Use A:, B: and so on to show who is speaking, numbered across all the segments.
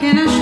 A: Can I?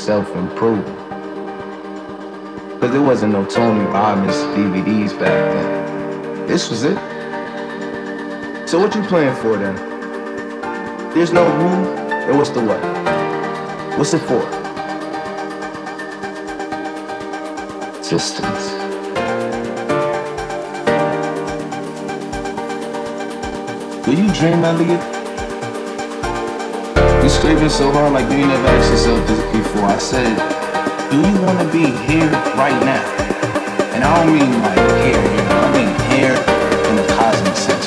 A: Self-improvement. Cause there wasn't no Tony Robbins DVDs back then. This was it. So what you playing for then? There's no who, and what's the what? What's it for?
B: Systems.
A: Do you dream, Elliot? Scraping so hard like you never asked yourself this before. I said, do you want to be here right now? And I don't mean like here, you know, I mean here in the cosmic sense,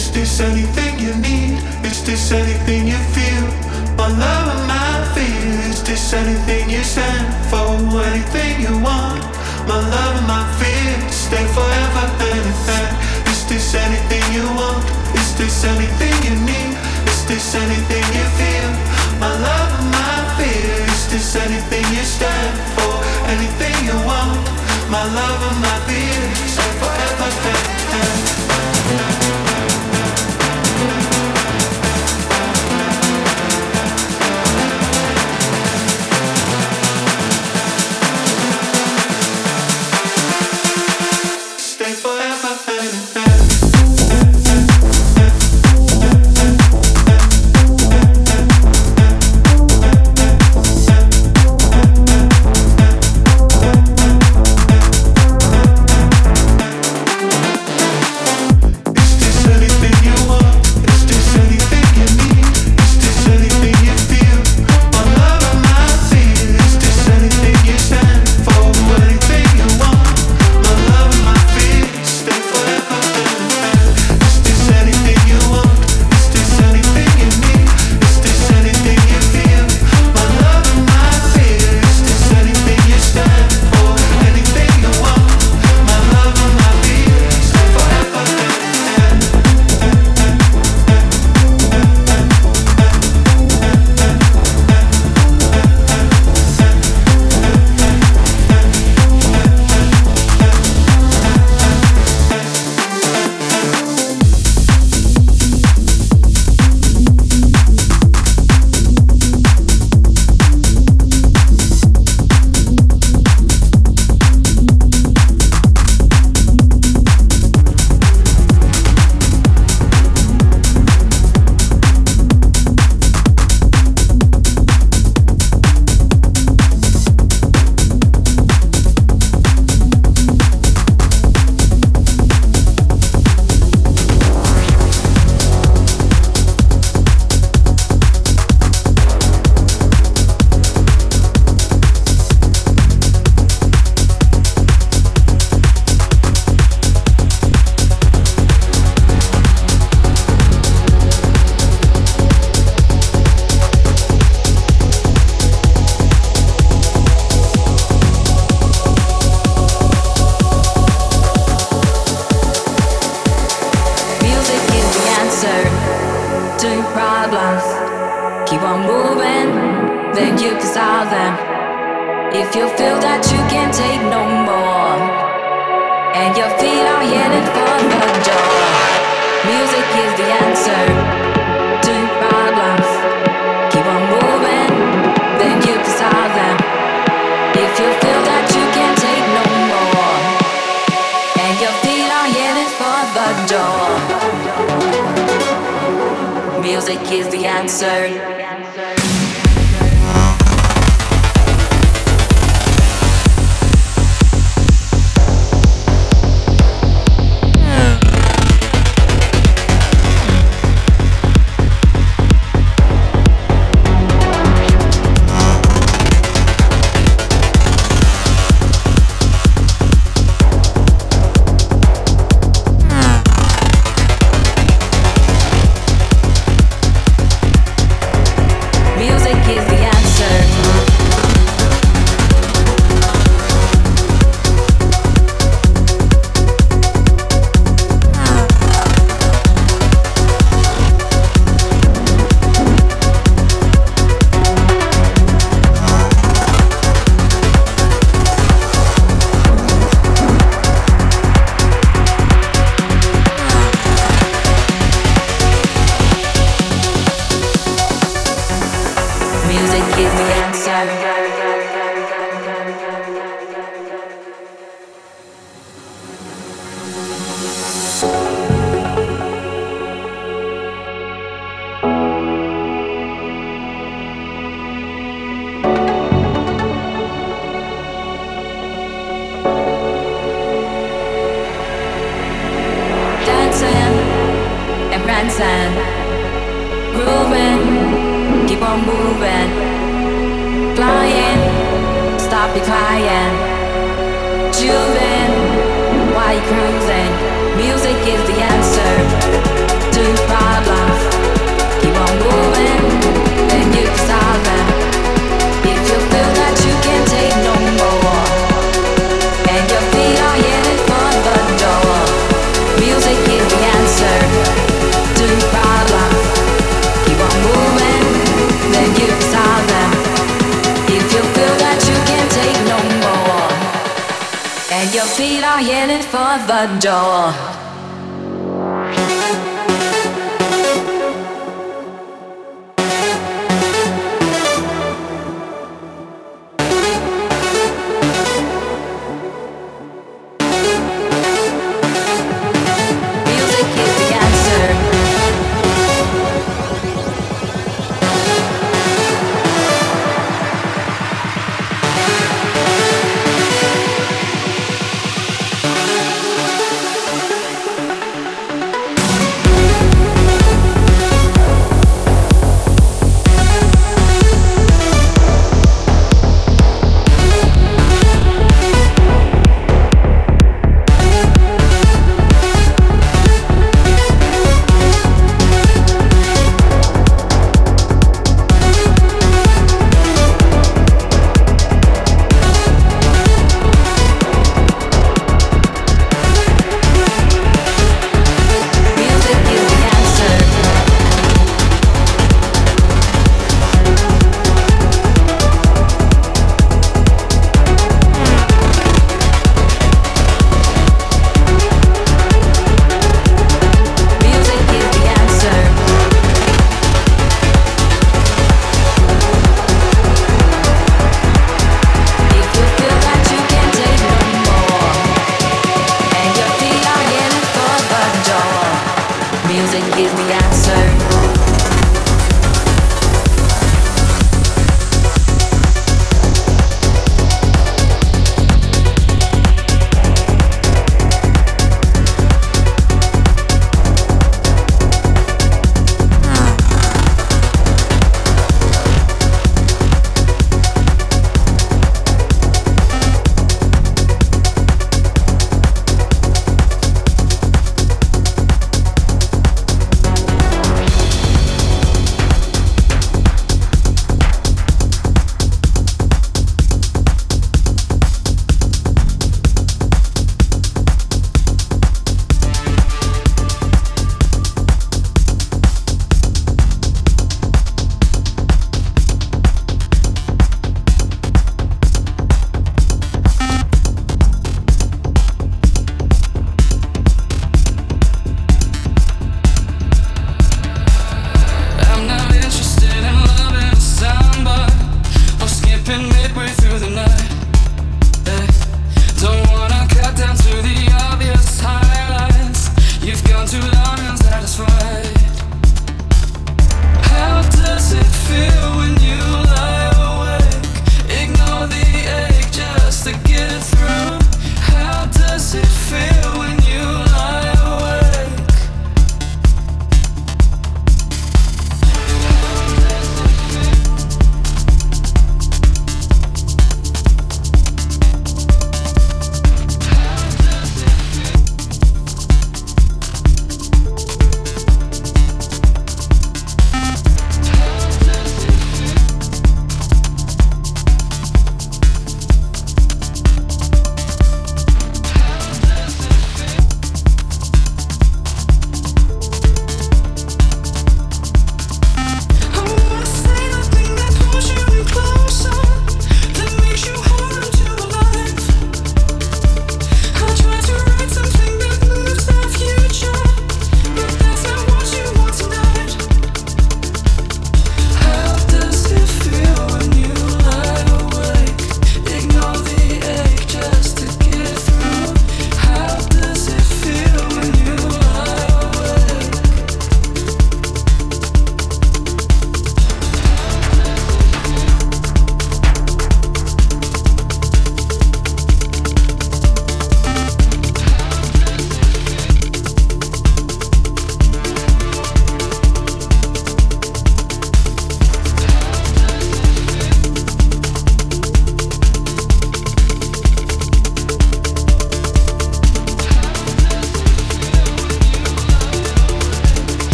C: Is
D: this anything you need? Is this anything you feel? My love and my fear. Is this anything you stand for? Anything you want? My love and my fear. Stay forever anything. Is this anything you want? Is this anything you need? Is this anything you feel? My love and my fear. Is this anything you stand for? Anything you want? My love and my fear. 很
E: 骄傲